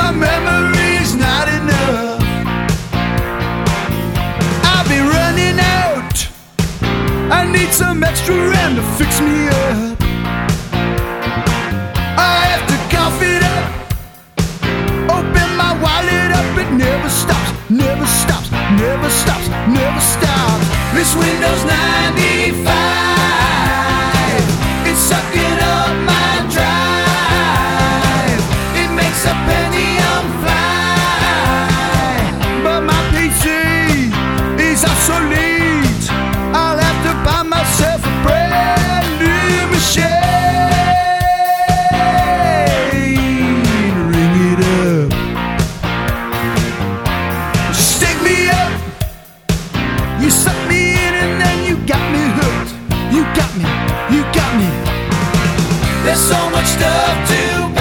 my memory's not enough. I'll be running out. I need some extra RAM to fix me up. I have to cough it up. Open my wallet up, it never stops, never stops, never stops, never stops. This Windows 95, it's sucking up my drive. It makes a Pentium There's so much stuff to